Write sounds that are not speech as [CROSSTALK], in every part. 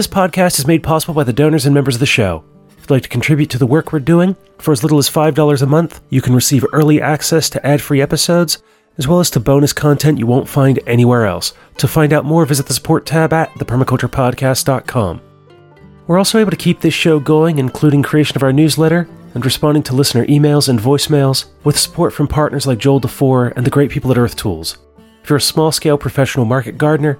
This podcast is made possible by the donors and members of the show. If you'd like to contribute to the work we're doing, for as little as $5 a month, you can receive early access to ad free episodes, as well as to bonus content you won't find anywhere else. To find out more, visit the support tab at thepermaculturepodcast.com. We're also able to keep this show going, including creation of our newsletter and responding to listener emails and voicemails, with support from partners like Joel Dufour and the great people at Earth Tools. If you're a small scale professional market gardener,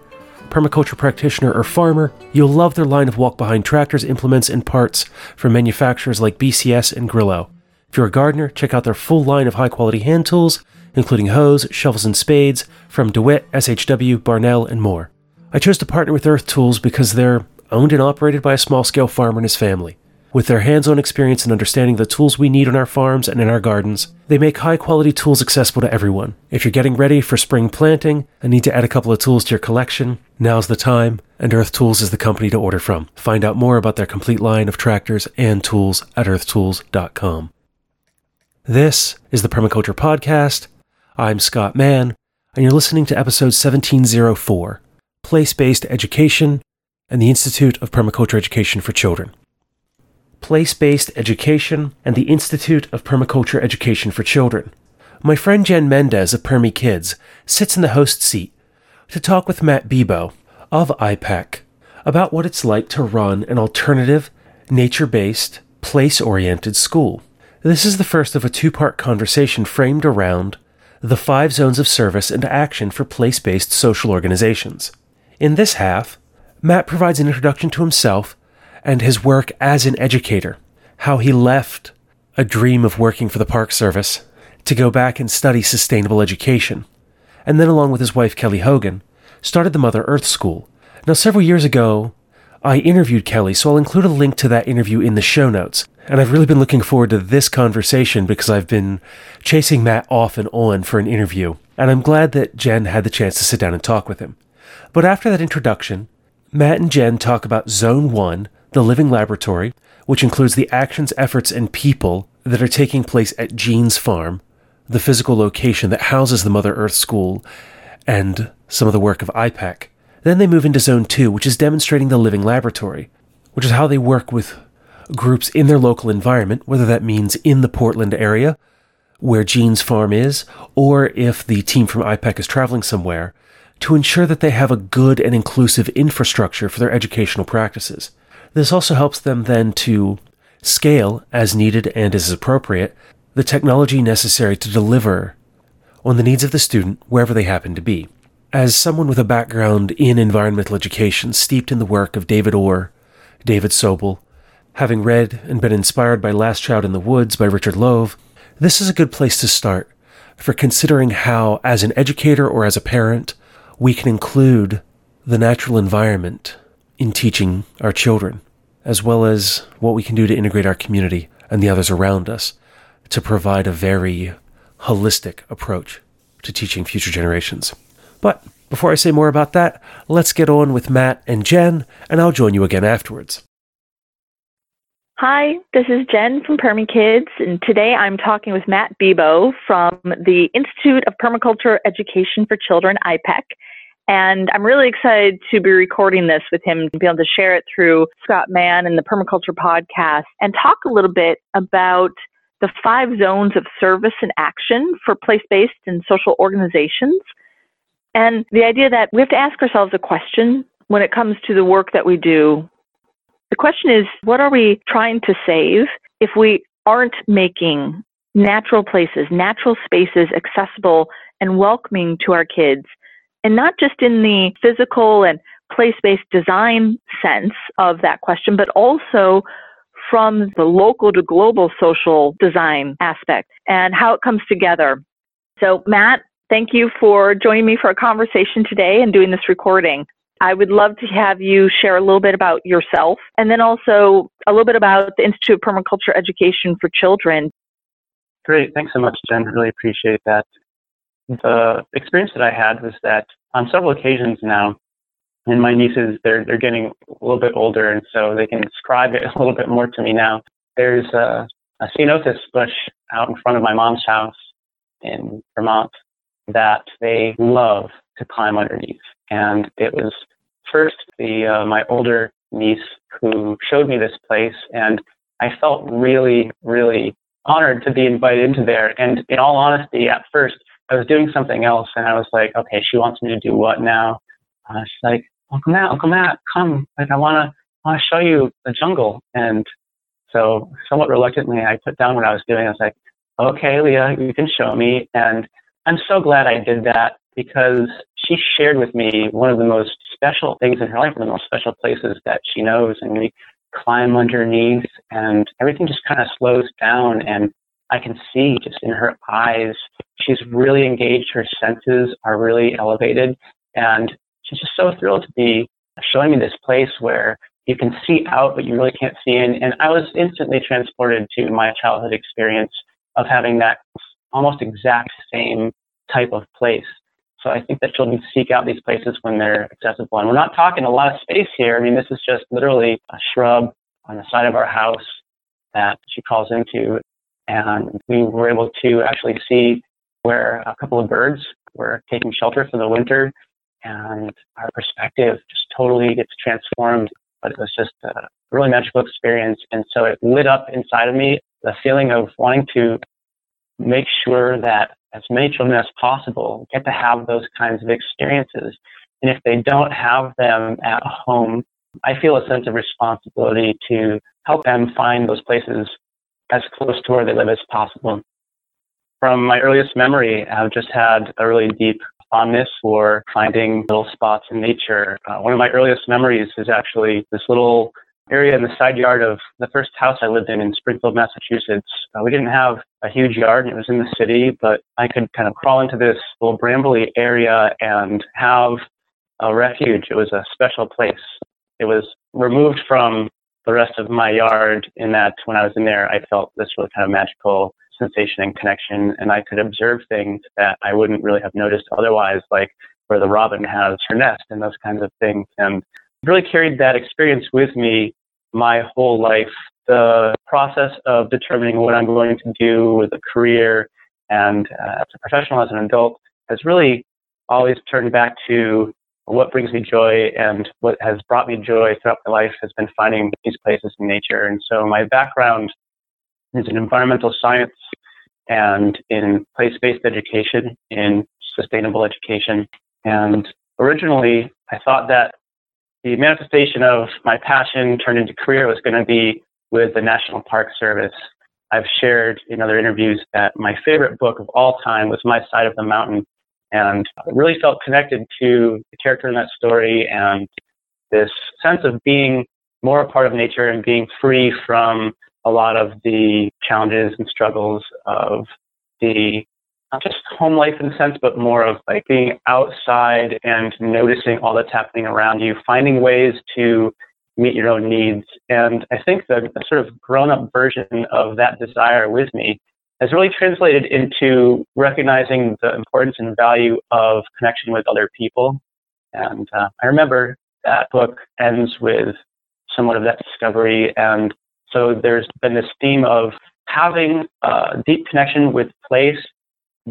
permaculture practitioner, or farmer, you'll love their line of walk behind tractors, implements, and parts from manufacturers like BCS and Grillo. If you're a gardener, check out their full line of high quality hand tools, including hoes, shovels, and spades from DeWit, SHW, Barnell, and more. I chose to partner with Earth Tools because they're owned and operated by a small scale farmer and his family. With their hands on experience and understanding the tools we need on our farms and in our gardens, they make high quality tools accessible to everyone. If you're getting ready for spring planting and need to add a couple of tools to your collection, now's the time, and Earth Tools is the company to order from. Find out more about their complete line of tractors and tools at earthtools.com. This is the Permaculture Podcast. I'm Scott Mann, and you're listening to episode 1704 Place Based Education and the Institute of Permaculture Education for Children place based education, and the Institute of Permaculture Education for Children. My friend Jen Mendez of PermieKids sits in the host seat to talk with Matt Bibeau of IPEC about what it's like to run an alternative, nature based, place oriented school. This is the first of a two part conversation framed around the five zones of service and action for place based social organizations. In this half, Matt provides an introduction to himself and his work as an educator, how he left a dream of working for the Park Service to go back and study sustainable education, and then, along with his wife Kelly Hogan, started the Mother Earth School. Now, several years ago, I interviewed Kelly, so I'll include a link to that interview in the show notes. And I've really been looking forward to this conversation because I've been chasing Matt off and on for an interview. And I'm glad that Jen had the chance to sit down and talk with him. But after that introduction, Matt and Jen talk about Zone 1, the living laboratory, which includes the actions, efforts, and people that are taking place at Jean's Farm, the physical location that houses the Mother Earth School, and some of the work of IPEC. Then they move into Zone 2, which is demonstrating the living laboratory, which is how they work with groups in their local environment, whether that means in the Portland area, where Jean's farm is, or if the team from IPEC is traveling somewhere, to ensure that they have a good and inclusive infrastructure for their educational practices. This also helps them then to scale as needed and as appropriate the technology necessary to deliver on the needs of the student wherever they happen to be. As someone with a background in environmental education, steeped in the work of David Orr, David Sobel, having read and been inspired by Last Child in the Woods by Richard Louv, this is a good place to start for considering how, as an educator or as a parent, we can include the natural environment in teaching our children, as well as what we can do to integrate our community and the others around us to provide a very holistic approach to teaching future generations. But before I say more about that, let's get on with Matt and Jen, and I'll join you again afterwards. Hi, this is Jen from PermieKids, and today I'm talking with Matt Bibeau from the Institute of Permaculture Education for Children, IPEC. And I'm really excited to be recording this with him to be able to share it through Scott Mann and the Permaculture Podcast and talk a little bit about the five zones of service and action for place based and social organizations. And the idea that we have to ask ourselves a question when it comes to the work that we do. The question is, what are we trying to save if we aren't making natural places, natural spaces accessible and welcoming to our kids and not just in the physical and place based design sense of that question, but also from the local to global social design aspect and how it comes together. So, Matt, thank you for joining me for a conversation today and doing this recording. I would love to have you share a little bit about yourself and then also a little bit about the Institute of Permaculture Education for Children. Great. Thanks so much, Jen. Really appreciate that the experience that I had was that on several occasions now, and my nieces they're they're getting a little bit older, and so they can describe it [LAUGHS] a little bit more to me now. There's a, a ceanothus bush out in front of my mom's house in Vermont that they love to climb underneath, and it was first the uh, my older niece who showed me this place, and I felt really, really honored to be invited into there. And in all honesty, at first, I was doing something else, and I was like, okay, she wants me to do what now? Uh, she's like, Uncle Matt, Uncle Matt, come. Like, I want to I want to show you the jungle. And so, somewhat reluctantly, I put down what I was doing. I was like, okay, Leah, you can show me. And I'm so glad I did that because she shared with me one of the most special things in her life, one of the most special places that she knows. And we climb underneath, and everything just kind of slows down. And I can see just in her eyes, she's really engaged. Her senses are really elevated. And she's just so thrilled to be showing me this place where you can see out, but you really can't see in. And I was instantly transported to my childhood experience of having that almost exact same type of place. So I think that children seek out these places when they're accessible. And we're not talking a lot of space here. I mean, this is just literally a shrub on the side of our house that she calls into. And we were able to actually see where a couple of birds were taking shelter for the winter. And our perspective just totally gets transformed. But it was just a really magical experience. And so it lit up inside of me the feeling of wanting to make sure that as many children as possible get to have those kinds of experiences. And if they don't have them at home, I feel a sense of responsibility to help them find those places as close to where they live as possible. From my earliest memory, I've just had a really deep fondness for finding little spots in nature. Uh, one of my earliest memories is actually this little area in the side yard of the first house I lived in in Springfield, Massachusetts. Uh, we didn't have a huge yard and it was in the city, but I could kind of crawl into this little brambly area and have a refuge. It was a special place. It was removed from the rest of my yard in that when I was in there, I felt this really kind of magical sensation and connection, and I could observe things that I wouldn't really have noticed otherwise, like where the robin has her nest and those kinds of things. And really carried that experience with me my whole life. The process of determining what I'm going to do with a career and uh, as a professional, as an adult, has really always turned back to what brings me joy and what has brought me joy throughout my life has been finding these places in nature. And so my background is in environmental science and in place-based education, in sustainable education. And originally, I thought that the manifestation of my passion turned into career was going to be with the National Park Service. I've shared in other interviews that my favorite book of all time was My Side of the Mountain, and really felt connected to the character in that story and this sense of being more a part of nature and being free from a lot of the challenges and struggles of the not just home life in a sense, but more of like being outside and noticing all that's happening around you, finding ways to meet your own needs. And I think the, the sort of grown up version of that desire with me has really translated into recognizing the importance and value of connection with other people. And uh, I remember that book ends with somewhat of that discovery. And so there's been this theme of having a deep connection with place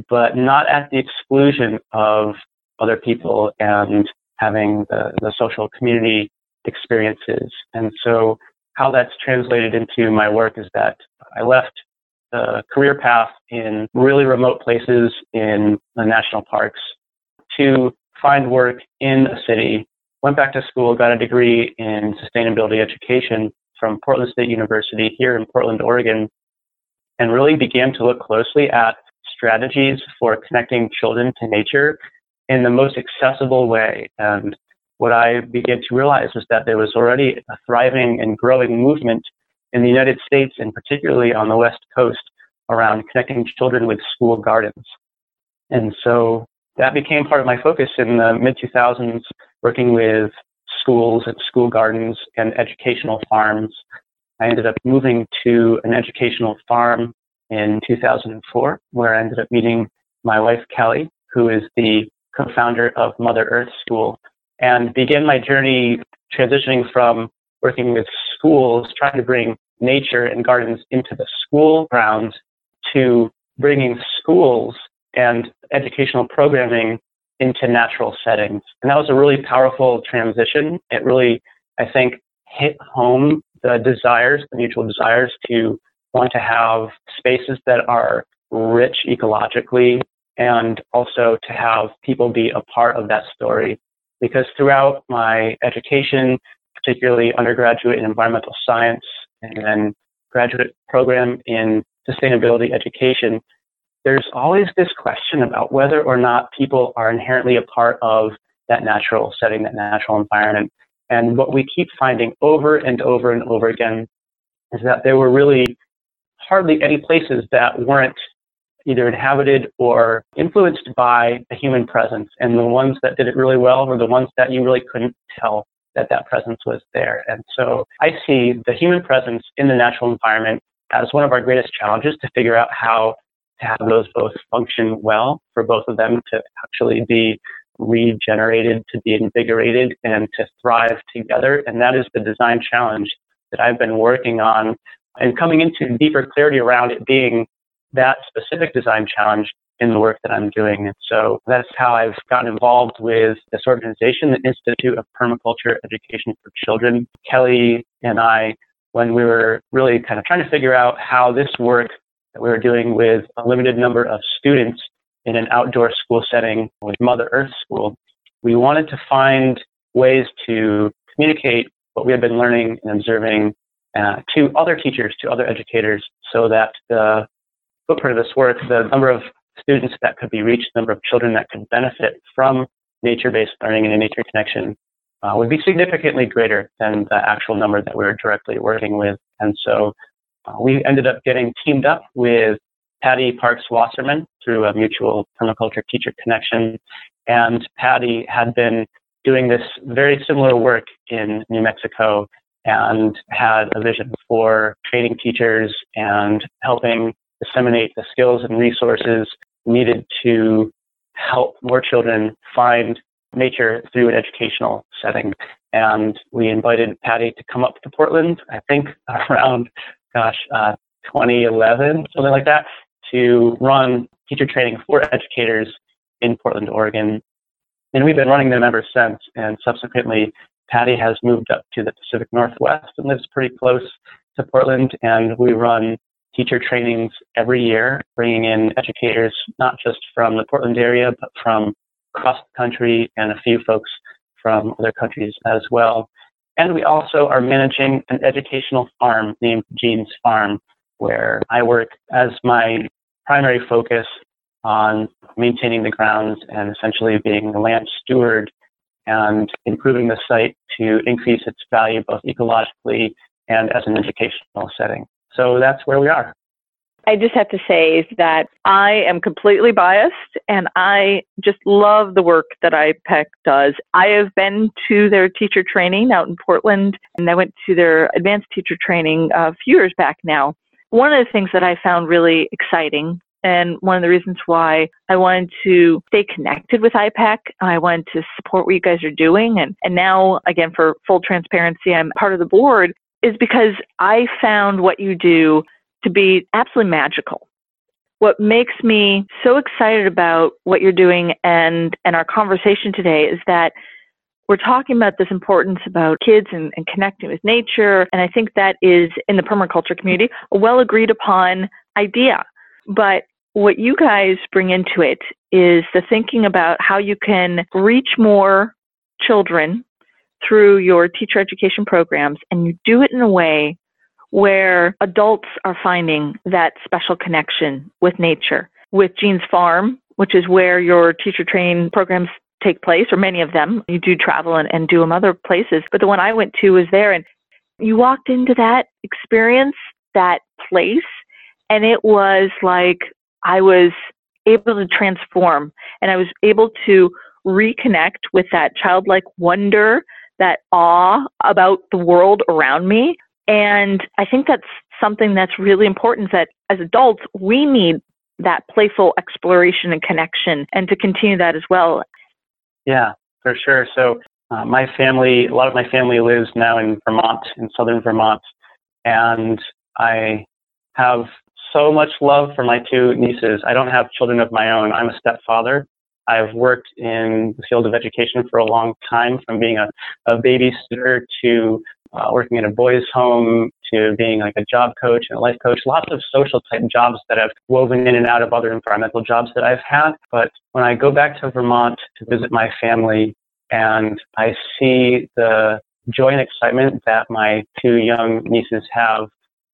but not at the exclusion of other people and having the, the social community experiences. And so, how that's translated into my work is that I left the career path in really remote places in the national parks to find work in a city. Went back to school, got a degree in sustainability education from Portland State University here in Portland, Oregon, and really began to look closely at strategies for connecting children to nature in the most accessible way. And what I began to realize was that there was already a thriving and growing movement in the United States and particularly on the West Coast around connecting children with school gardens. And so that became part of my focus in the mid 2000s, working with schools and school gardens and educational farms. I ended up moving to an educational farm in 2004, where I ended up meeting my wife, Kelly, who is the co-founder of Mother Earth School, and began my journey transitioning from working with schools, trying to bring nature and gardens into the school grounds, to bringing schools and educational programming into natural settings. And that was a really powerful transition. It really, I think, hit home the desires, the mutual desires to want to have spaces that are rich ecologically and also to have people be a part of that story. Because throughout my education, particularly undergraduate in environmental science and then graduate program in sustainability education, there's always this question about whether or not people are inherently a part of that natural setting, that natural environment. And what we keep finding over and over and over again is that there were really hardly any places that weren't either inhabited or influenced by a human presence. And the ones that did it really well were the ones that you really couldn't tell that that presence was there. And so I see the human presence in the natural environment as one of our greatest challenges to figure out how to have those both function well for both of them to actually be regenerated, to be invigorated, and to thrive together. And that is the design challenge that I've been working on and coming into deeper clarity around it being that specific design challenge in the work that I'm doing. And so that's how I've gotten involved with this organization, the Institute of Permaculture Education for Children. Kelly and I, when we were really kind of trying to figure out how this work that we were doing with a limited number of students in an outdoor school setting with Mother Earth School, we wanted to find ways to communicate what we had been learning and observing uh, to other teachers, to other educators, so that the footprint of this work, the number of students that could be reached, the number of children that could benefit from nature-based learning and a nature connection uh, would be significantly greater than the actual number that we were directly working with. And so uh, we ended up getting teamed up with Patty Parks Wasserman through a mutual permaculture teacher connection. And Patty had been doing this very similar work in New Mexico and had a vision for training teachers and helping disseminate the skills and resources needed to help more children find nature through an educational setting. And we invited Patty to come up to Portland, I think [LAUGHS] around, gosh, uh, 2011, something like that, to run teacher training for educators in Portland, Oregon. And we've been running them ever since. And subsequently, Patty has moved up to the Pacific Northwest and lives pretty close to Portland. And we run teacher trainings every year, bringing in educators, not just from the Portland area, but from across the country and a few folks from other countries as well. And we also are managing an educational farm named Jean's Farm, where I work as my primary focus on maintaining the grounds and essentially being the land steward and improving the site to increase its value both ecologically and as an educational setting. So that's where we are. I just have to say that I am completely biased and I just love the work that IPEC does. I have been to their teacher training out in Portland and I went to their advanced teacher training a few years back now. One of the things that I found really exciting and one of the reasons why I wanted to stay connected with IPEC, I wanted to support what you guys are doing. And, and now, again, for full transparency, I'm part of the board, is because I found what you do to be absolutely magical. What makes me so excited about what you're doing and, and our conversation today is that we're talking about this importance about kids and, and connecting with nature. And I think that is in the permaculture community a well agreed upon idea. But what you guys bring into it is the thinking about how you can reach more children through your teacher education programs and you do it in a way where adults are finding that special connection with nature. With Jean's Farm, which is where your teacher training programs take place, or many of them. You do travel and, and do them other places, but the one I went to was there, and you walked into that experience, that place, and it was like I was able to transform and I was able to reconnect with that childlike wonder, that awe about the world around me. And I think that's something that's really important that as adults, we need that playful exploration and connection and to continue that as well. Yeah, for sure. So uh, my family, a lot of my family lives now in Vermont, in southern Vermont, and I have so much love for my two nieces. I don't have children of my own. I'm a stepfather. I've worked in the field of education for a long time, from being a, a babysitter to uh, working in a boys' home to being like a job coach and a life coach, lots of social type jobs that I've woven in and out of other environmental jobs that I've had. But when I go back to Vermont to visit my family and I see the joy and excitement that my two young nieces have,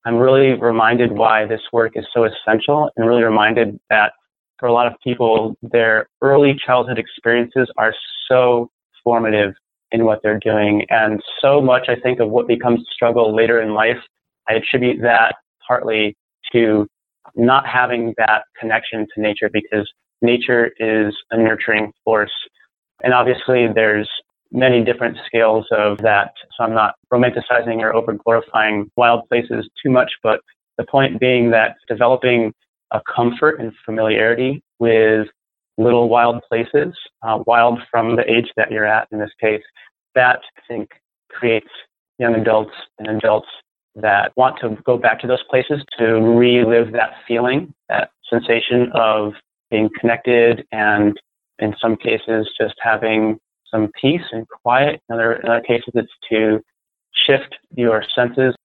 I'm really reminded why this work is so essential and really reminded that for a lot of people, their early childhood experiences are so formative in what they're doing. And so much, I think, of what becomes struggle later in life, I attribute that partly to not having that connection to nature because nature is a nurturing force. And obviously, there's many different scales of that. So I'm not romanticizing or over glorifying wild places too much, but the point being that developing a comfort and familiarity with little wild places, uh, wild from the age that you're at in this case, that I think creates young adults and adults that want to go back to those places to relive that feeling, that sensation of being connected and in some cases just having some peace and quiet. In other, in other cases, it's to shift your senses.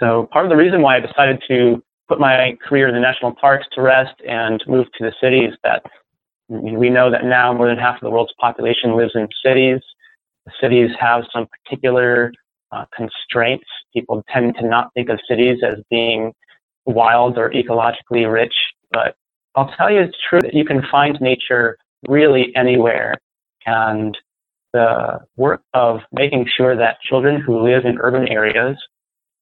So part of the reason why I decided to put my career in the national parks to rest and move to the cities that we know that now more than half of the world's population lives in cities. The cities have some particular uh, constraints. People tend to not think of cities as being wild or ecologically rich, but I'll tell you it's true that you can find nature really anywhere. And the work of making sure that children who live in urban areas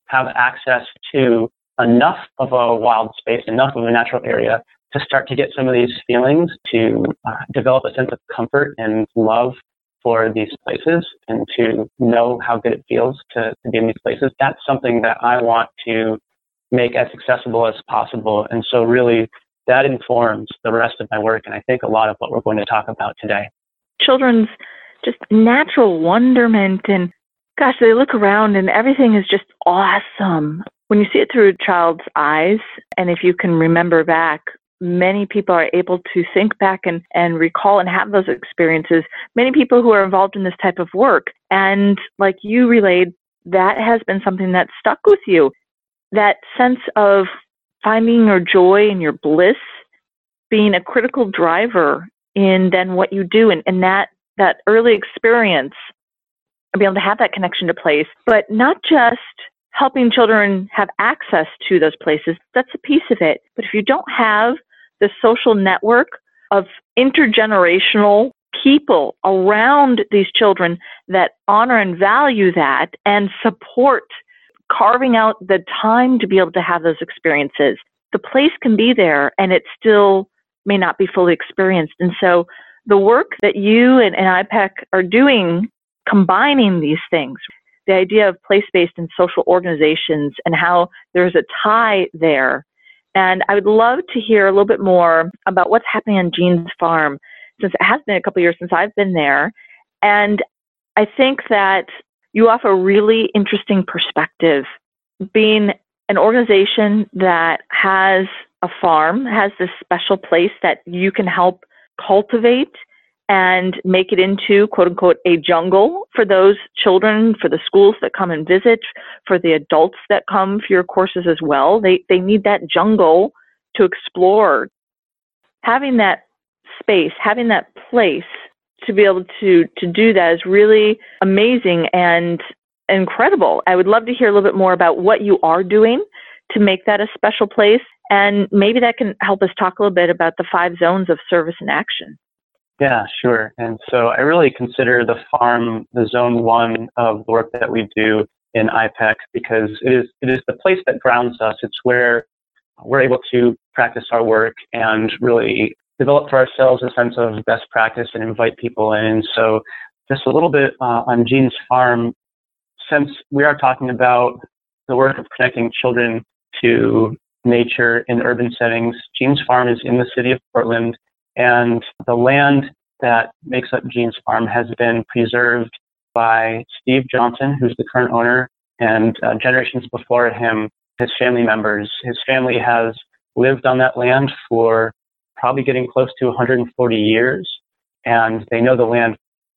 have access to enough of a wild space, enough of a natural area to start to get some of these feelings, to uh, develop a sense of comfort and love for these places and to know how good it feels to, to be in these places. That's something that I want to make as accessible as possible. And so really that informs the rest of my work and I think a lot of what we're going to talk about today. Children's just natural wonderment and gosh, they look around and everything is just awesome when you see it through a child's eyes, and if you can remember back, many people are able to think back and, and recall and have those experiences. Many people who are involved in this type of work, and like you relayed, that has been something that stuck with you. That sense of finding your joy and your bliss being a critical driver in then what you do and, and that that early experience and be able to have that connection to place, but not just helping children have access to those places, that's a piece of it. But if you don't have the social network of intergenerational people around these children that honor and value that and support carving out the time to be able to have those experiences, the place can be there and it still may not be fully experienced. And so the work that you and, and IPEC are doing, combining these things, the idea of place based and social organizations and how there's a tie there. And I would love to hear a little bit more about what's happening on Jean's farm since it has been a couple years since I've been there. And I think that you offer a really interesting perspective being an organization that has a farm, has this special place that you can help cultivate and make it into quote unquote a jungle for those children, for the schools that come and visit, for the adults that come for your courses as well. They, they need that jungle to explore. Having that space, having that place to be able to, to do that is really amazing and incredible. I would love to hear a little bit more about what you are doing to make that a special place. And maybe that can help us talk a little bit about the five zones of service and action. Yeah, sure. And so I really consider the farm the zone one of the work that we do in IPEC because it is it is the place that grounds us. It's where we're able to practice our work and really develop for ourselves a sense of best practice and invite people in. So just a little bit uh, on Jean's farm, since we are talking about the work of connecting children to nature in urban settings, Jean's farm is in the city of Portland and the land that makes up Jean's farm has been preserved by Steve Johnson, who's the current owner, and uh, generations before him, his family members. His family has lived on that land for probably getting close to 140 years, and they know the land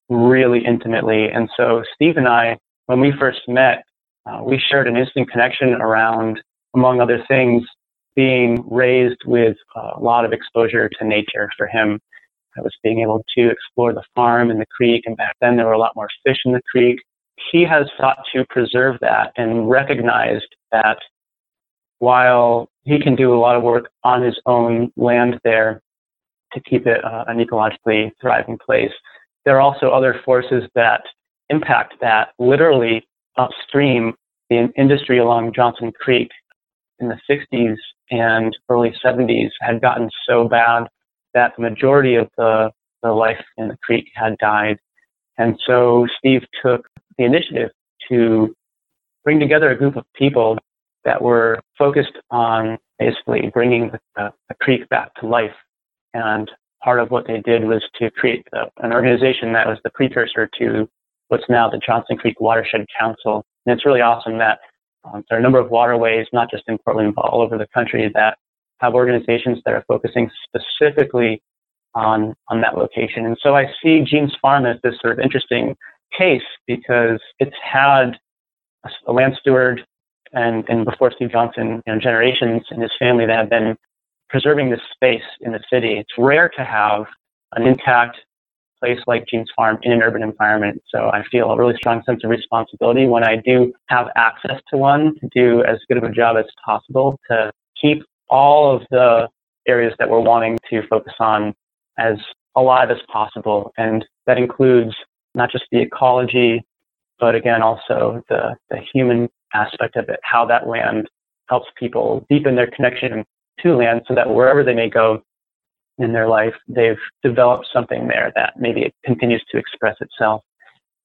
really intimately. And so Steve and I, when we first met, uh, we shared an instant connection around, among other things, being raised with a lot of exposure to nature for him. I was being able to explore the farm and the creek, and back then there were a lot more fish in the creek. He has sought to preserve that and recognized that while he can do a lot of work on his own land there to keep it uh, an ecologically thriving place, there are also other forces that impact that literally upstream the industry along Johnson Creek in the 60s and early 70s had gotten so bad that the majority of the, the life in the creek had died. And so Steve took the initiative to bring together a group of people that were focused on basically bringing the, the creek back to life. And part of what they did was to create the, an organization that was the precursor to what's now the Johnson Creek Watershed Council. And it's really awesome that um, there are a number of waterways, not just in Portland, but all over the country that have organizations that are focusing specifically on, on that location. And so I see Jean's Farm as this sort of interesting case because it's had a, a land steward and, and before Steve Johnson, you know, generations in his family that have been preserving this space in the city. It's rare to have an intact place like Jean's Farm in an urban environment. So I feel a really strong sense of responsibility when I do have access to one to do as good of a job as possible to keep all of the areas that we're wanting to focus on as alive as possible. And that includes not just the ecology, but again, also the, the human aspect of it, how that land helps people deepen their connection to land so that wherever they may go, in their life, they've developed something there that maybe it continues to express itself.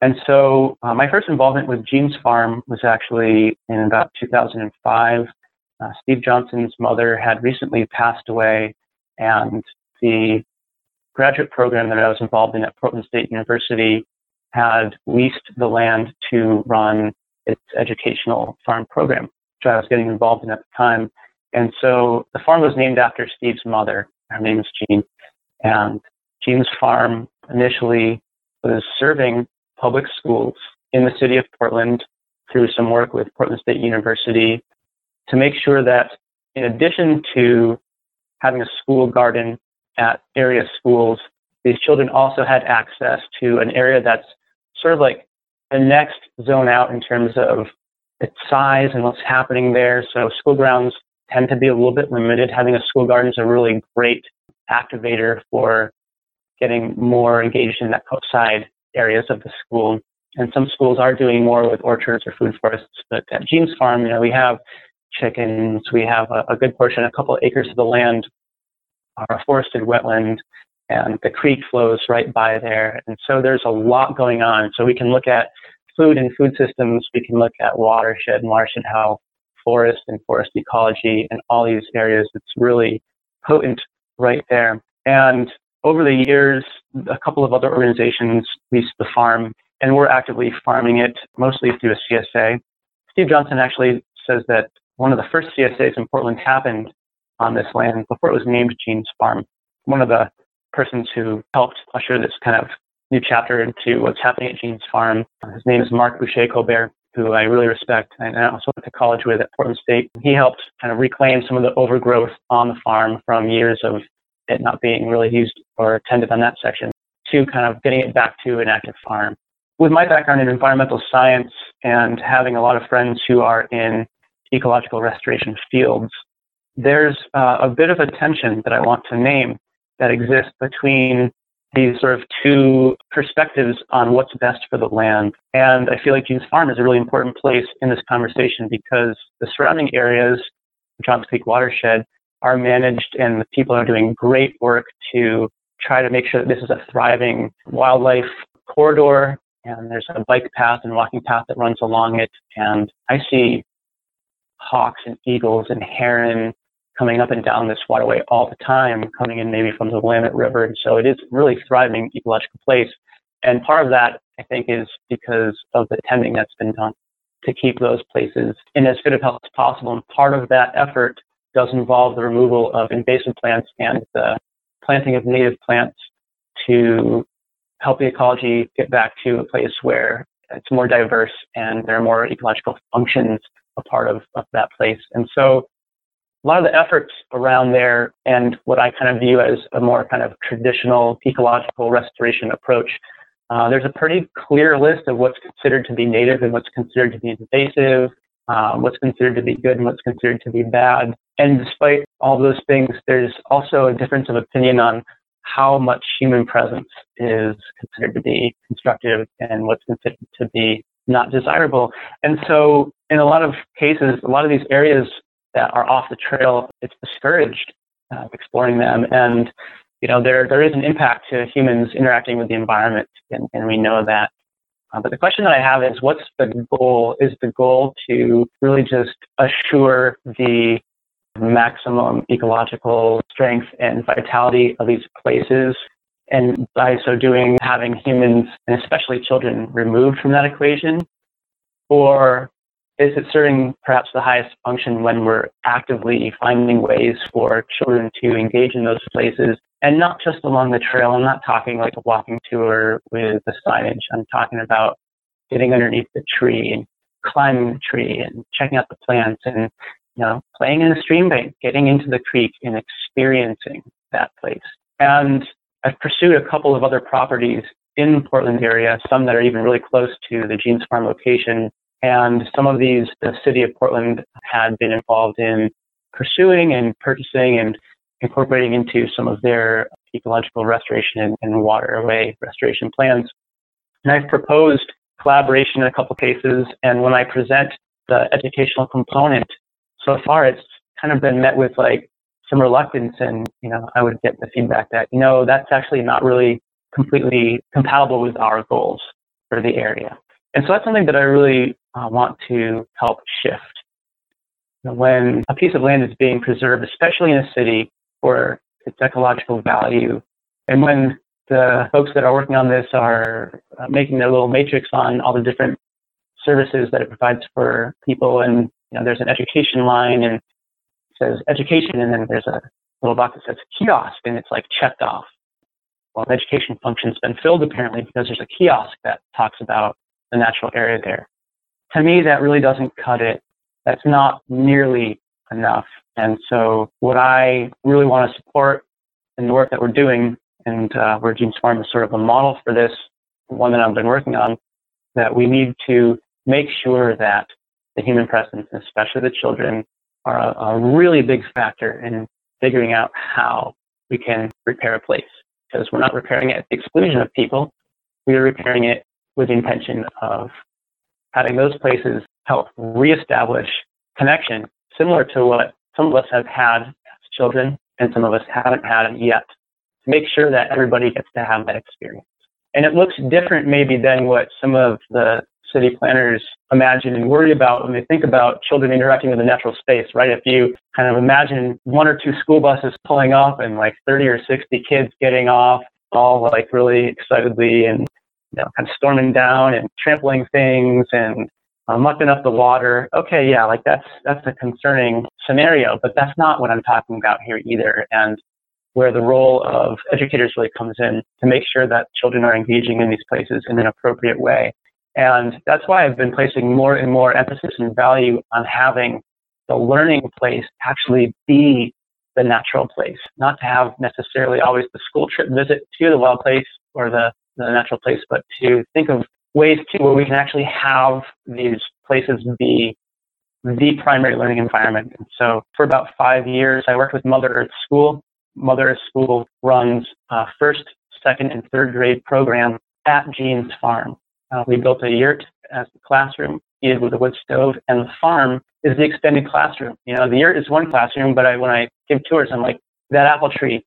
And so uh, my first involvement with Jean's Farm was actually in about 2005. Uh, Steve Johnson's mother had recently passed away, and the graduate program that I was involved in at Portland State University had leased the land to run its educational farm program, which I was getting involved in at the time. And so the farm was named after Steve's mother. Her name is Jean. And Jean's farm initially was serving public schools in the city of Portland through some work with Portland State University to make sure that in addition to having a school garden at area schools, these children also had access to an area that's sort of like the next zone out in terms of its size and what's happening there. So school grounds tend to be a little bit limited. Having a school garden is a really great activator for getting more engaged in the outside areas of the school. And some schools are doing more with orchards or food forests. But at Jean's Farm, you know, we have chickens, we have a, a good portion, a couple of acres of the land are a forested wetland, and the creek flows right by there. And so there's a lot going on. So we can look at food and food systems, we can look at watershed and watershed health, forest and forest ecology and all these areas. It's really potent right there. And over the years, a couple of other organizations leased the farm, and we're actively farming it mostly through a CSA. Steve Johnson actually says that one of the first CSAs in Portland happened on this land before it was named Jean's Farm. One of the persons who helped usher this kind of new chapter into what's happening at Jean's Farm, his name is Mark Boucher Colbert who I really respect and I also went to college with at Portland State. He helped kind of reclaim some of the overgrowth on the farm from years of it not being really used or tended on that section to kind of getting it back to an active farm. With my background in environmental science and having a lot of friends who are in ecological restoration fields, there's uh, a bit of a tension that I want to name that exists between these sort of two perspectives on what's best for the land. And I feel like Jean's Farm is a really important place in this conversation because the surrounding areas, the Johns Creek watershed, are managed and the people are doing great work to try to make sure that this is a thriving wildlife corridor and there's a bike path and walking path that runs along it. And I see hawks and eagles and heron coming up and down this waterway all the time, coming in maybe from the Willamette River. And so it is really thriving ecological place. And part of that, I think, is because of the tending that's been done to keep those places in as good of health as possible. And part of that effort does involve the removal of invasive plants and the planting of native plants to help the ecology get back to a place where it's more diverse and there are more ecological functions a part of, of that place. And so a lot of the efforts around there and what I kind of view as a more kind of traditional ecological restoration approach, uh, there's a pretty clear list of what's considered to be native and what's considered to be invasive, um, what's considered to be good and what's considered to be bad. And despite all those things, there's also a difference of opinion on how much human presence is considered to be constructive and what's considered to be not desirable. And so, in a lot of cases, a lot of these areas that are off the trail, it's discouraged uh, exploring them. And you know, there there is an impact to humans interacting with the environment, and, and we know that. Uh, but the question that I have is, what's the goal? Is the goal to really just assure the maximum ecological strength and vitality of these places. And by so doing, having humans and especially children removed from that equation? Or is it serving perhaps the highest function when we're actively finding ways for children to engage in those places and not just along the trail? I'm not talking like a walking tour with the signage. I'm talking about getting underneath the tree and climbing the tree and checking out the plants and you know, playing in the stream bank, getting into the creek and experiencing that place. And I've pursued a couple of other properties in Portland area, some that are even really close to the Jeans Farm location. And some of these, the city of Portland had been involved in pursuing and purchasing and incorporating into some of their ecological restoration and, and waterway restoration plans. And I've proposed collaboration in a couple cases. And when I present the educational component so far it's kind of been met with like some reluctance and you know i would get the feedback that you know that's actually not really completely compatible with our goals for the area and so that's something that i really uh, want to help shift when a piece of land is being preserved especially in a city for its ecological value and when the folks that are working on this are uh, making their little matrix on all the different services that it provides for people and you know, there's an education line and says education, and then there's a little box that says kiosk, and it's like checked off. Well, the education function's been filled apparently because there's a kiosk that talks about the natural area there. To me, that really doesn't cut it. That's not nearly enough. And so, what I really want to support in the work that we're doing, and uh, where Jeans Farm is sort of a model for this, one that I've been working on, that we need to make sure that the human presence, especially the children, are a, a really big factor in figuring out how we can repair a place. Because we're not repairing it at the exclusion of people, we are repairing it with the intention of having those places help reestablish connection, similar to what some of us have had as children and some of us haven't had yet, to make sure that everybody gets to have that experience. And it looks different maybe than what some of the city planners imagine and worry about when they think about children interacting with the natural space, right? If you kind of imagine one or two school buses pulling up and like 30 or 60 kids getting off, all like really excitedly and you know, kind of storming down and trampling things and uh, mucking up the water. Okay, yeah, like that's that's a concerning scenario, but that's not what I'm talking about here either. And where the role of educators really comes in to make sure that children are engaging in these places in an appropriate way. And that's why I've been placing more and more emphasis and value on having the learning place actually be the natural place, not to have necessarily always the school trip visit to the wild place or the, the natural place, but to think of ways too where we can actually have these places be the primary learning environment. And so for about five years, I worked with Mother Earth School. Mother Earth School runs a first, second, and third grade program at Jeans Farm. Uh, we built a yurt as the classroom, heated with a wood stove, and the farm is the extended classroom. You know, the yurt is one classroom, but I, when I give tours, I'm like, that apple tree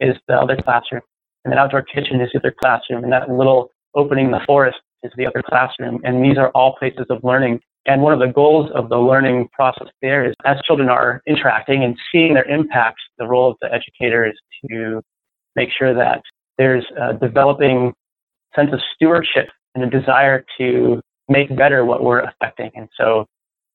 is the other classroom, and that outdoor kitchen is the other classroom, and that little opening in the forest is the other classroom. And these are all places of learning. And one of the goals of the learning process there is as children are interacting and seeing their impacts, the role of the educator is to make sure that there's a developing sense of stewardship and a desire to make better what we're affecting. And so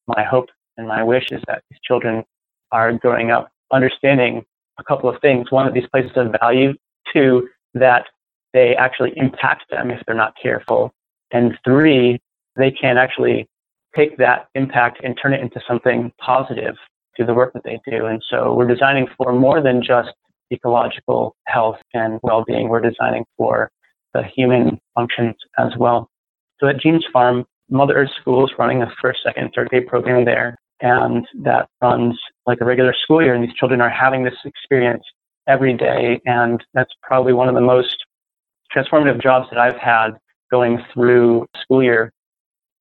my hope and my wish is that these children are growing up understanding a couple of things. One, that these places have value. Two, that they actually impact them if they're not careful. And three, they can actually take that impact and turn it into something positive through the work that they do. And so we're designing for more than just ecological health and well-being. We're designing for the human functions as well. So at Jean's Farm, Mother Earth School is running a first, second, third grade program there. And that runs like a regular school year. And these children are having this experience every day. And that's probably one of the most transformative jobs that I've had going through school year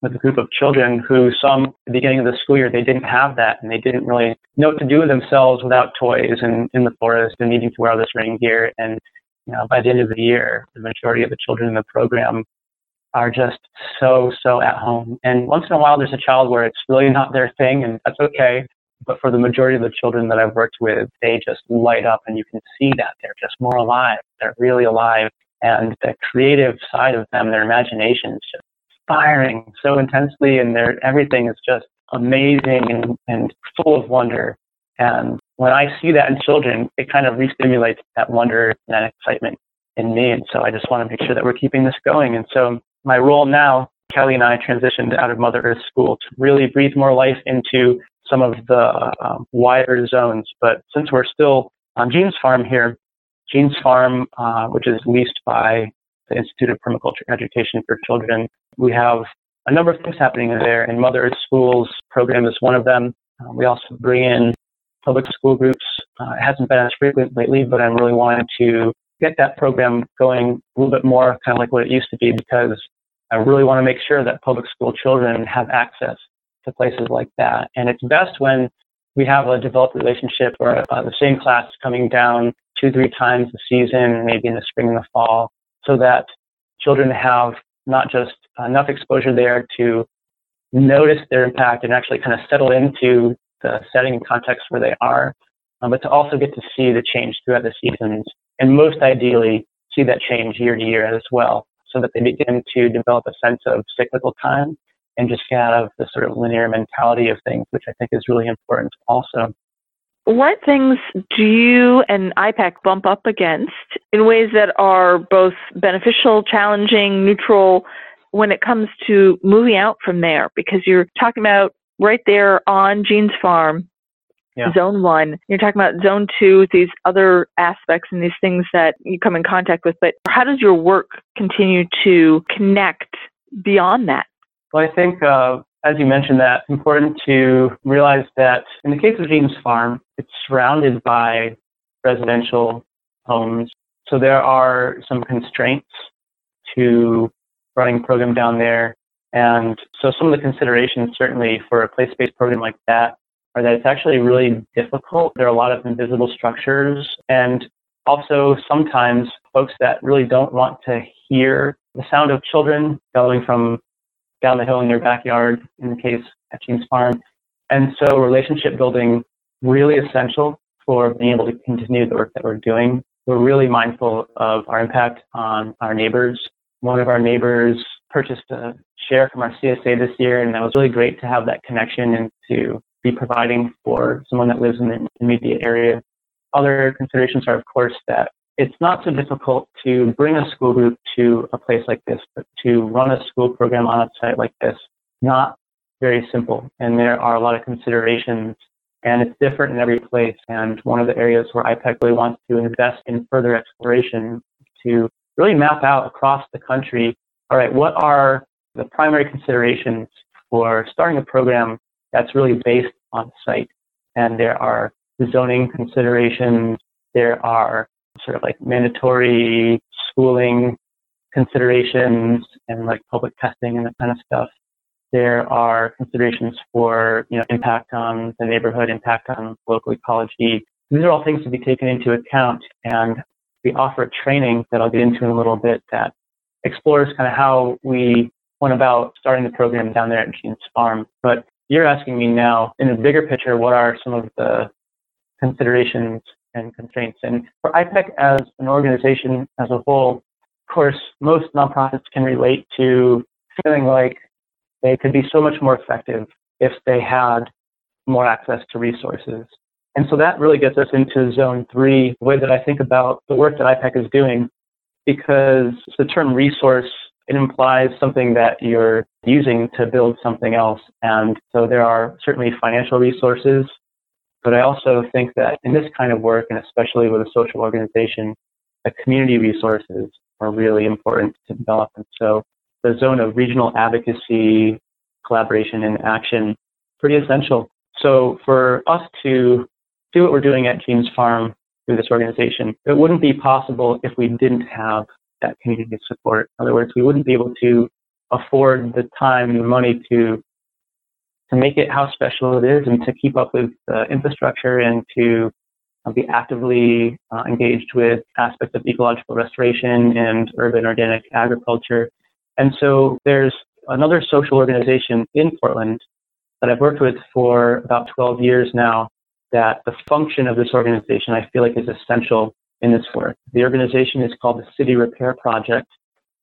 with a group of children who some at the beginning of the school year they didn't have that and they didn't really know what to do with themselves without toys and in the forest and needing to wear all this rain gear and you know by the end of the year the majority of the children in the program are just so so at home and once in a while there's a child where it's really not their thing and that's okay but for the majority of the children that I've worked with they just light up and you can see that they're just more alive they're really alive and the creative side of them their imagination is just firing so intensely and their everything is just amazing and, and full of wonder. And when I see that in children, it kind of re-stimulates that wonder and that excitement in me. And so I just want to make sure that we're keeping this going. And so my role now, Kelly and I transitioned out of Mother Earth School to really breathe more life into some of the um, wider zones. But since we're still on Jean's Farm here, Jean's Farm, uh, which is leased by the Institute of Permaculture Education for Children. We have a number of things happening there, and Mother Earth Schools program is one of them. Uh, we also bring in public school groups. Uh, it hasn't been as frequent lately, but I'm really wanting to get that program going a little bit more, kind of like what it used to be, because I really want to make sure that public school children have access to places like that. And it's best when we have a developed relationship or uh, the same class coming down two, three times a season, maybe in the spring and the fall, so that children have not just enough exposure there to notice their impact and actually kind of settle into the setting and context where they are, um, but to also get to see the change throughout the seasons and most ideally see that change year to year as well so that they begin to develop a sense of cyclical time and just get out of the sort of linear mentality of things, which I think is really important also. What things do you and IPEC bump up against in ways that are both beneficial, challenging, neutral when it comes to moving out from there? Because you're talking about right there on Jean's farm, yeah. zone one. You're talking about zone two, these other aspects and these things that you come in contact with. But how does your work continue to connect beyond that? Well, I think uh, as you mentioned, that it's important to realize that in the case of Jean's Farm, it's surrounded by residential homes. So there are some constraints to running a program down there. And so some of the considerations certainly for a place-based program like that are that it's actually really difficult. There are a lot of invisible structures and also sometimes folks that really don't want to hear the sound of children going from down the hill in their backyard, in the case at Jean's Farm. And so relationship building really essential for being able to continue the work that we're doing. We're really mindful of our impact on our neighbors. One of our neighbors purchased a share from our CSA this year, and that was really great to have that connection and to be providing for someone that lives in the immediate area. Other considerations are, of course, that it's not so difficult to bring a school group to a place like this, but to run a school program on a site like this, not very simple. And there are a lot of considerations and it's different in every place. And one of the areas where IPEC really wants to invest in further exploration to really map out across the country, all right, what are the primary considerations for starting a program that's really based on site? And there are zoning considerations, there are sort of like mandatory schooling considerations and like public testing and that kind of stuff. There are considerations for you know impact on the neighborhood, impact on local ecology. These are all things to be taken into account, and we offer a training that I'll get into in a little bit that explores kind of how we went about starting the program down there at Jean's Farm. But you're asking me now, in the bigger picture, what are some of the considerations and constraints. And for IPEC as an organization as a whole, of course, most nonprofits can relate to feeling like they could be so much more effective if they had more access to resources. And so that really gets us into zone three, the way that I think about the work that IPEC is doing, because the term resource it implies something that you're using to build something else. And so there are certainly financial resources, but I also think that in this kind of work, and especially with a social organization, the community resources are really important to develop. And so the zone of regional advocacy, collaboration, and action, pretty essential. So for us to do what we're doing at Jean's Farm through this organization, it wouldn't be possible if we didn't have that community support. In other words, we wouldn't be able to afford the time and money to to make it how special it is and to keep up with the infrastructure and to uh, be actively uh, engaged with aspects of ecological restoration and urban organic agriculture. And so there's another social organization in Portland that I've worked with for about 12 years now that the function of this organization I feel like is essential in this work. The organization is called the City Repair Project.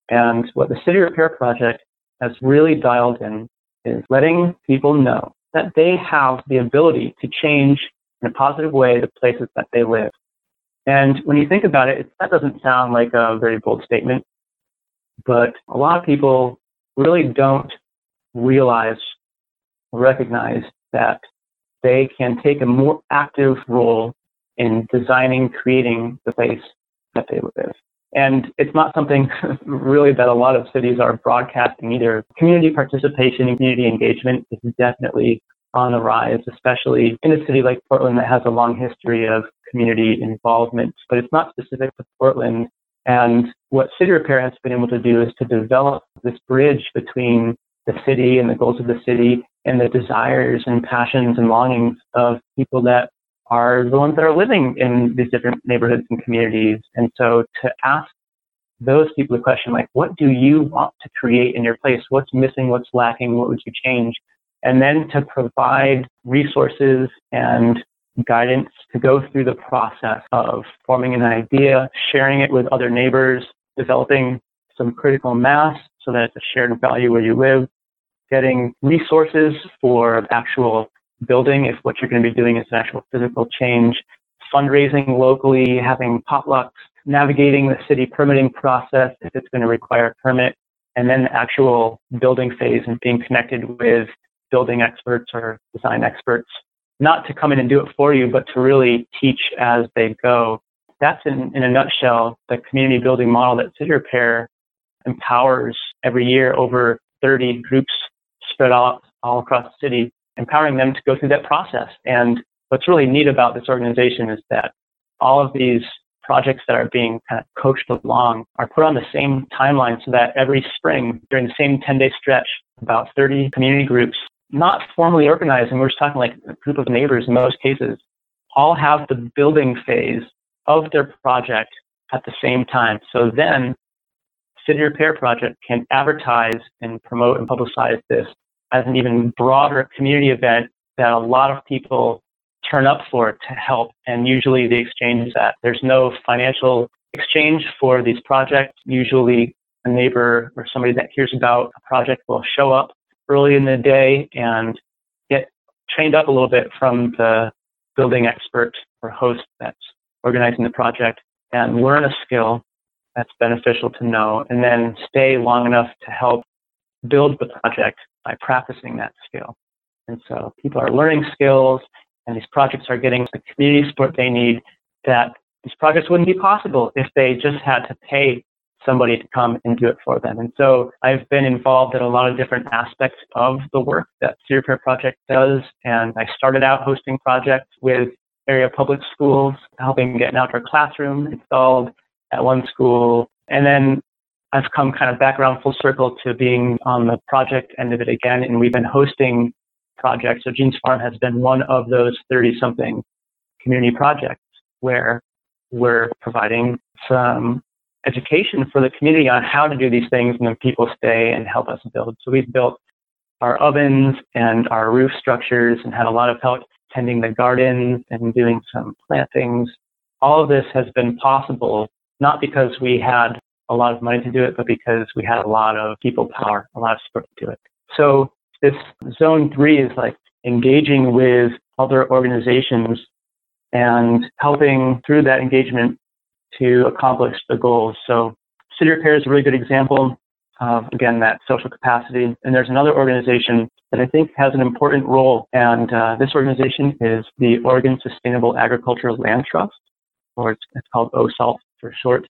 And what the City Repair Project has really dialed in is letting people know that they have the ability to change in a positive way the places that they live. And when you think about it, that doesn't sound like a very bold statement, but a lot of people really don't realize recognize that they can take a more active role in designing, creating the place that they live. And it's not something [LAUGHS] really that a lot of cities are broadcasting either. Community participation and community engagement is definitely on the rise, especially in a city like Portland that has a long history of community involvement. But it's not specific to Portland. And what City Repair has been able to do is to develop this bridge between the city and the goals of the city and the desires and passions and longings of people that are the ones that are living in these different neighborhoods and communities. And so to ask those people the question like, what do you want to create in your place? What's missing? What's lacking? What would you change? And then to provide resources and guidance to go through the process of forming an idea, sharing it with other neighbors, developing some critical mass so that it's a shared value where you live, getting resources for actual building if what you're going to be doing is an actual physical change, fundraising locally, having potlucks, navigating the city permitting process if it's going to require a permit, and then the actual building phase and being connected with building experts or design experts, not to come in and do it for you, but to really teach as they go. That's in, in a nutshell the community building model that City Repair empowers every year over 30 groups spread out all across the city empowering them to go through that process. And what's really neat about this organization is that all of these projects that are being kind of coached along are put on the same timeline so that every spring during the same 10 day stretch, about 30 community groups, not formally organized, and we're just talking like a group of neighbors in most cases, all have the building phase of their project at the same time. So then City Repair Project can advertise and promote and publicize this as an even broader community event that a lot of people turn up for to help. And usually the exchange is that there's no financial exchange for these projects. Usually a neighbor or somebody that hears about a project will show up early in the day and get trained up a little bit from the building expert or host that's organizing the project and learn a skill that's beneficial to know and then stay long enough to help build the project by practicing that skill. And so people are learning skills and these projects are getting the community support they need that these projects wouldn't be possible if they just had to pay somebody to come and do it for them. And so I've been involved in a lot of different aspects of the work that City Repair Project does. And I started out hosting projects with area public schools, helping get an outdoor classroom installed at one school. And then I've come kind of back around full circle to being on the project end of it again, and we've been hosting projects. So Jean's Farm has been one of those 30 something community projects where we're providing some education for the community on how to do these things, and then people stay and help us build. So we've built our ovens and our roof structures and had a lot of help tending the gardens and doing some plantings. All of this has been possible not because we had a lot of money to do it, but because we had a lot of people power, a lot of support to do it. So this zone three is like engaging with other organizations and helping through that engagement to accomplish the goals. So City Repair is a really good example. of, again, that social capacity. And there's another organization that I think has an important role, and uh, this organization is the Oregon Sustainable Agricultural Land Trust, or it's, it's called OSALT for short.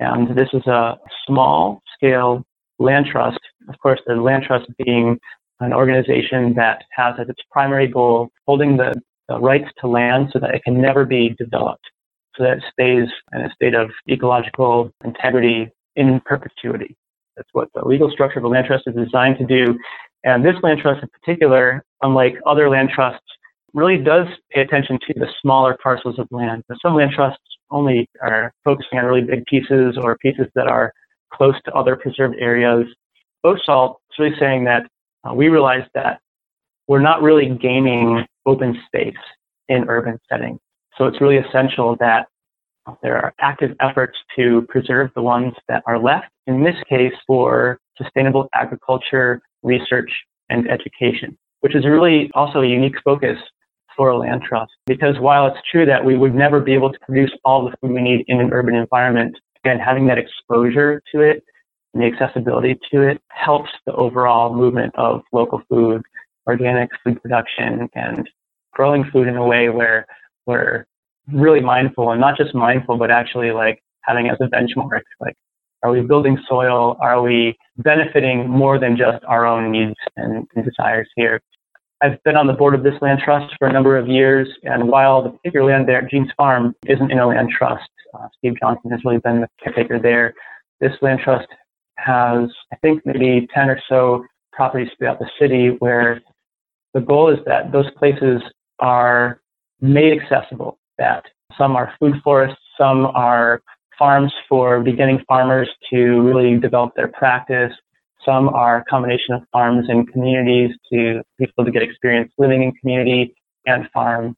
And this is a small scale land trust. Of course, the land trust being an organization that has as its primary goal holding the, the rights to land so that it can never be developed, so that it stays in a state of ecological integrity in perpetuity. That's what the legal structure of a land trust is designed to do. And this land trust in particular, unlike other land trusts, really does pay attention to the smaller parcels of land. But some land trusts only are focusing on really big pieces or pieces that are close to other preserved areas. OSALT is really saying that uh, we realize that we're not really gaining open space in urban settings. So it's really essential that there are active efforts to preserve the ones that are left, in this case for sustainable agriculture, research, and education, which is really also a unique focus for a land trust. Because while it's true that we would never be able to produce all the food we need in an urban environment, again, having that exposure to it and the accessibility to it helps the overall movement of local food, organic food production, and growing food in a way where we're really mindful and not just mindful, but actually like having as a benchmark, like, are we building soil? Are we benefiting more than just our own needs and desires here? I've been on the board of this land trust for a number of years, and while the particular land there Jean's Farm isn't in a land trust, uh, Steve Johnson has really been the caretaker there. This land trust has, I think, maybe 10 or so properties throughout the city where the goal is that those places are made accessible, that some are food forests, some are farms for beginning farmers to really develop their practice. Some are a combination of farms and communities to people to get experience living in community and farm.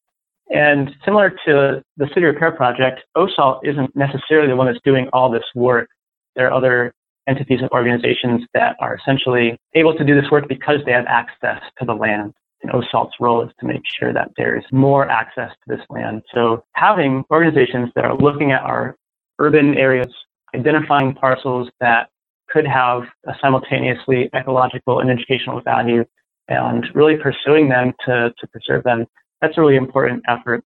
And similar to the City Repair Project, OSALT isn't necessarily the one that's doing all this work. There are other entities and organizations that are essentially able to do this work because they have access to the land. And OSALT's role is to make sure that there's more access to this land. So having organizations that are looking at our urban areas, identifying parcels that could have a simultaneously ecological and educational value and really pursuing them to, to preserve them, that's a really important effort.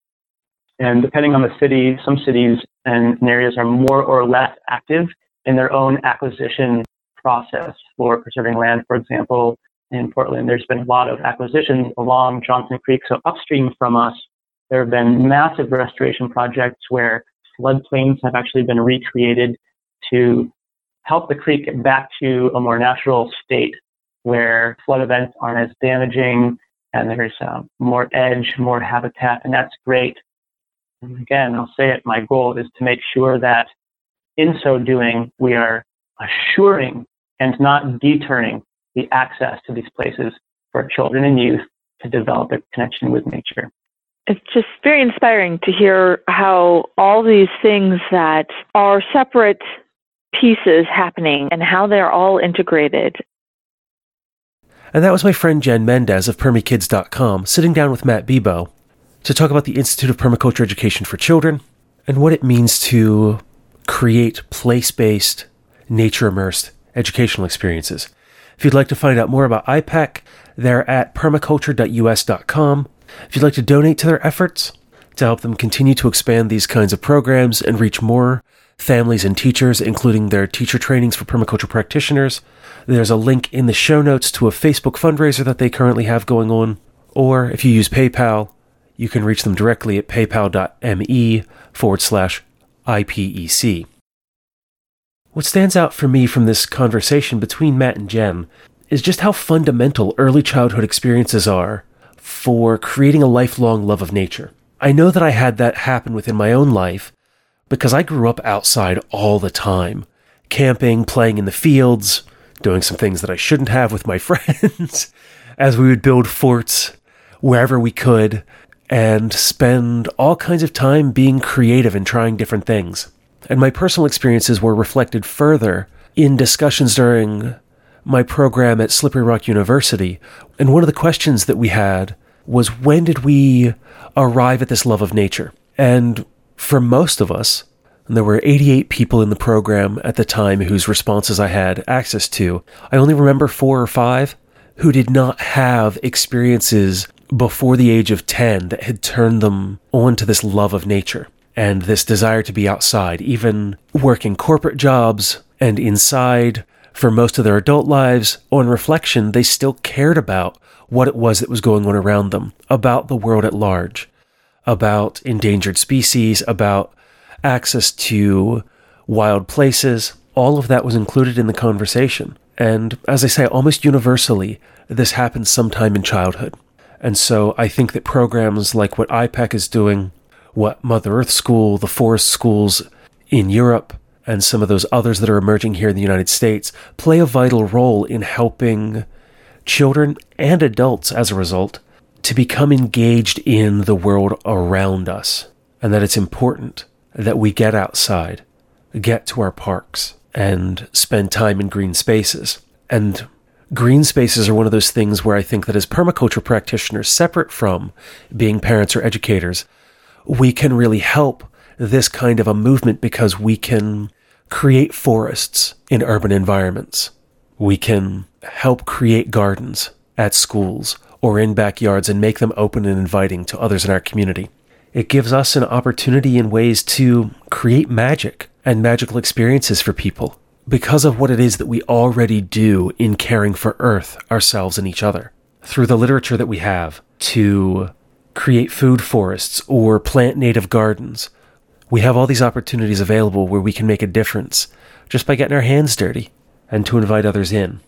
And depending on the city, some cities and areas are more or less active in their own acquisition process for preserving land. For example, in Portland, there's been a lot of acquisitions along Johnson Creek. So upstream from us, there have been massive restoration projects where floodplains have actually been recreated to help the creek back to a more natural state where flood events aren't as damaging and there's uh, more edge, more habitat, and that's great. And again, I'll say it, my goal is to make sure that in so doing, we are assuring and not deterring the access to these places for children and youth to develop a connection with nature. It's just very inspiring to hear how all these things that are separate pieces happening and how they're all integrated. And that was my friend Jen Mendez of PermieKids.com sitting down with Matt Bibeau to talk about the Institute of Permaculture Education for Children and what it means to create place based, nature immersed educational experiences. If you'd like to find out more about IPEC, they're at permaculture.us.com. If you'd like to donate to their efforts to help them continue to expand these kinds of programs and reach more families and teachers, including their teacher trainings for permaculture practitioners, there's a link in the show notes to a Facebook fundraiser that they currently have going on. Or if you use PayPal, you can reach them directly at paypal.me forward slash IPEC. What stands out for me from this conversation between Matt and Jen is just how fundamental early childhood experiences are for creating a lifelong love of nature. I know that I had that happen within my own life because I grew up outside all the time, camping, playing in the fields, doing some things that I shouldn't have with my [LAUGHS] friends, as we would build forts wherever we could and spend all kinds of time being creative and trying different things. And my personal experiences were reflected further in discussions during my program at Slippery Rock University. And one of the questions that we had was when did we arrive at this love of nature? And for most of us, there were 88 people in the program at the time whose responses I had access to. I only remember four or five who did not have experiences before the age of 10 that had turned them on to this love of nature and this desire to be outside, even working corporate jobs and inside for most of their adult lives. On reflection, they still cared about what it was that was going on around them, about the world at large, about endangered species, about access to wild places. All of that was included in the conversation. And as I say, almost universally, this happens sometime in childhood. And so I think that programs like what IPEC is doing, what Mother Earth School, the forest schools in Europe, and some of those others that are emerging here in the United States play a vital role in helping children and adults, as a result, to become engaged in the world around us. And that it's important that we get outside, get to our parks, and spend time in green spaces. And green spaces are one of those things where I think that as permaculture practitioners, separate from being parents or educators, we can really help this kind of a movement because we can create forests in urban environments. We can help create gardens at schools or in backyards and make them open and inviting to others in our community. It gives us an opportunity in ways to create magic and magical experiences for people because of what it is that we already do in caring for Earth, ourselves, and each other. Through the literature that we have to create food forests or plant native gardens, we have all these opportunities available where we can make a difference just by getting our hands dirty and to invite others in.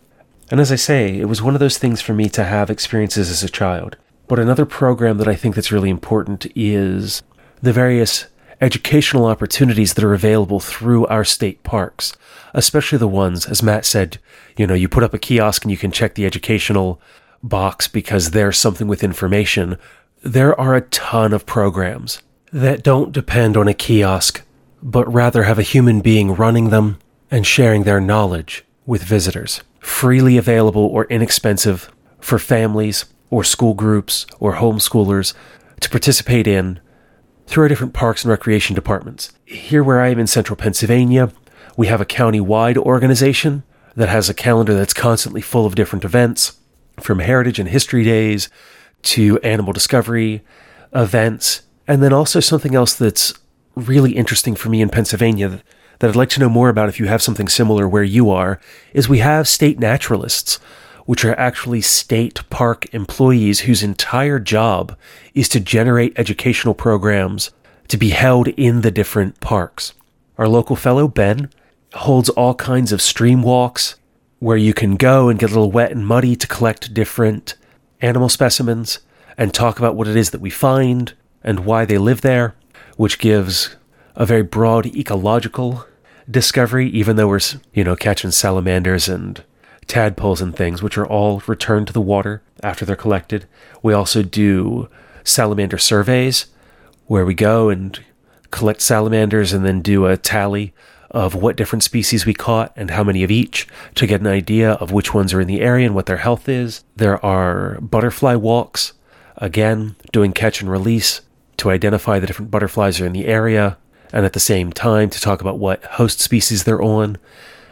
And as I say, it was one of those things for me to have experiences as a child. But another program that I think that's really important is the various educational opportunities that are available through our state parks, especially the ones, as Matt said, you know, you put up a kiosk and you can check the educational box because there's something with information. There are a ton of programs that don't depend on a kiosk, but rather have a human being running them and sharing their knowledge with visitors. Freely available or inexpensive for families or school groups or homeschoolers to participate in through our different parks and recreation departments. Here, where I am in central Pennsylvania, we have a county wide organization that has a calendar that's constantly full of different events, from heritage and history days to animal discovery events, and then also something else that's really interesting for me in Pennsylvania that I'd like to know more about if you have something similar where you are is we have state naturalists which are actually state park employees whose entire job is to generate educational programs to be held in the different parks. Our local fellow, Ben, holds all kinds of stream walks where you can go and get a little wet and muddy to collect different animal specimens and talk about what it is that we find and why they live there, which gives a very broad ecological discovery, even though we're, you know, catching salamanders and tadpoles and things, which are all returned to the water after they're collected. We also do salamander surveys, where we go and collect salamanders and then do a tally of what different species we caught and how many of each to get an idea of which ones are in the area and what their health is. There are butterfly walks, again, doing catch and release to identify the different butterflies are in the area and at the same time to talk about what host species they're on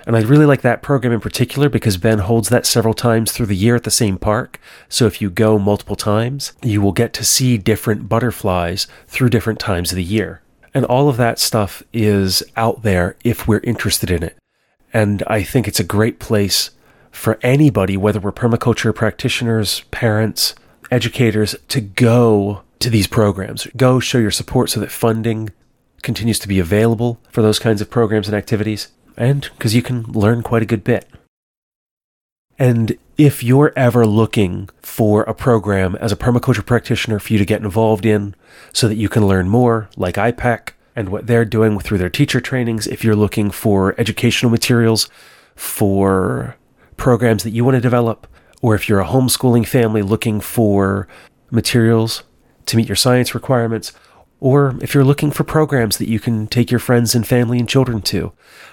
and I really like that program in particular because Ben holds that several times through the year at the same park. So if you go multiple times, you will get to see different butterflies through different times of the year. And all of that stuff is out there if we're interested in it. And I think it's a great place for anybody, whether we're permaculture practitioners, parents, educators, to go to these programs. Go show your support so that funding continues to be available for those kinds of programs and activities and because you can learn quite a good bit. And if you're ever looking for a program as a permaculture practitioner for you to get involved in so that you can learn more, like IPEC and what they're doing through their teacher trainings, if you're looking for educational materials for programs that you want to develop, or if you're a homeschooling family looking for materials to meet your science requirements, or if you're looking for programs that you can take your friends and family and children to,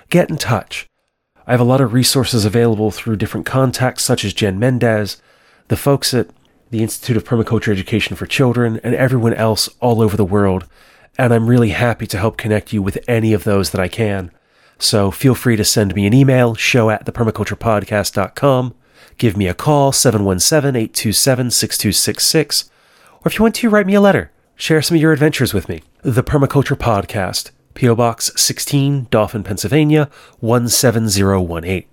get in touch. I have a lot of resources available through different contacts, such as Jen Mendez, the folks at the Institute of Permaculture Education for Children, and everyone else all over the world. and I'm really happy to help connect you with any of those that I can. So feel free to send me an email, show at thepermaculturepodcast.com, give me a call, 717-827-6266, or if you want to, write me a letter. Share some of your adventures with me. The Permaculture Podcast, P.O. Box 16, Dauphin, Pennsylvania, 17018.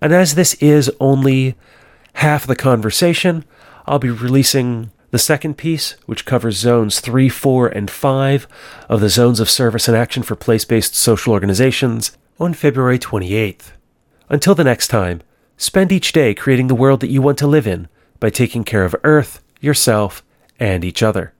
And as this is only half the conversation, I'll be releasing the second piece, which covers zones 3, 4, and 5 of the zones of service and action for place based social organizations, on February 28th. Until the next time, spend each day creating the world that you want to live in by taking care of Earth, yourself, and each other.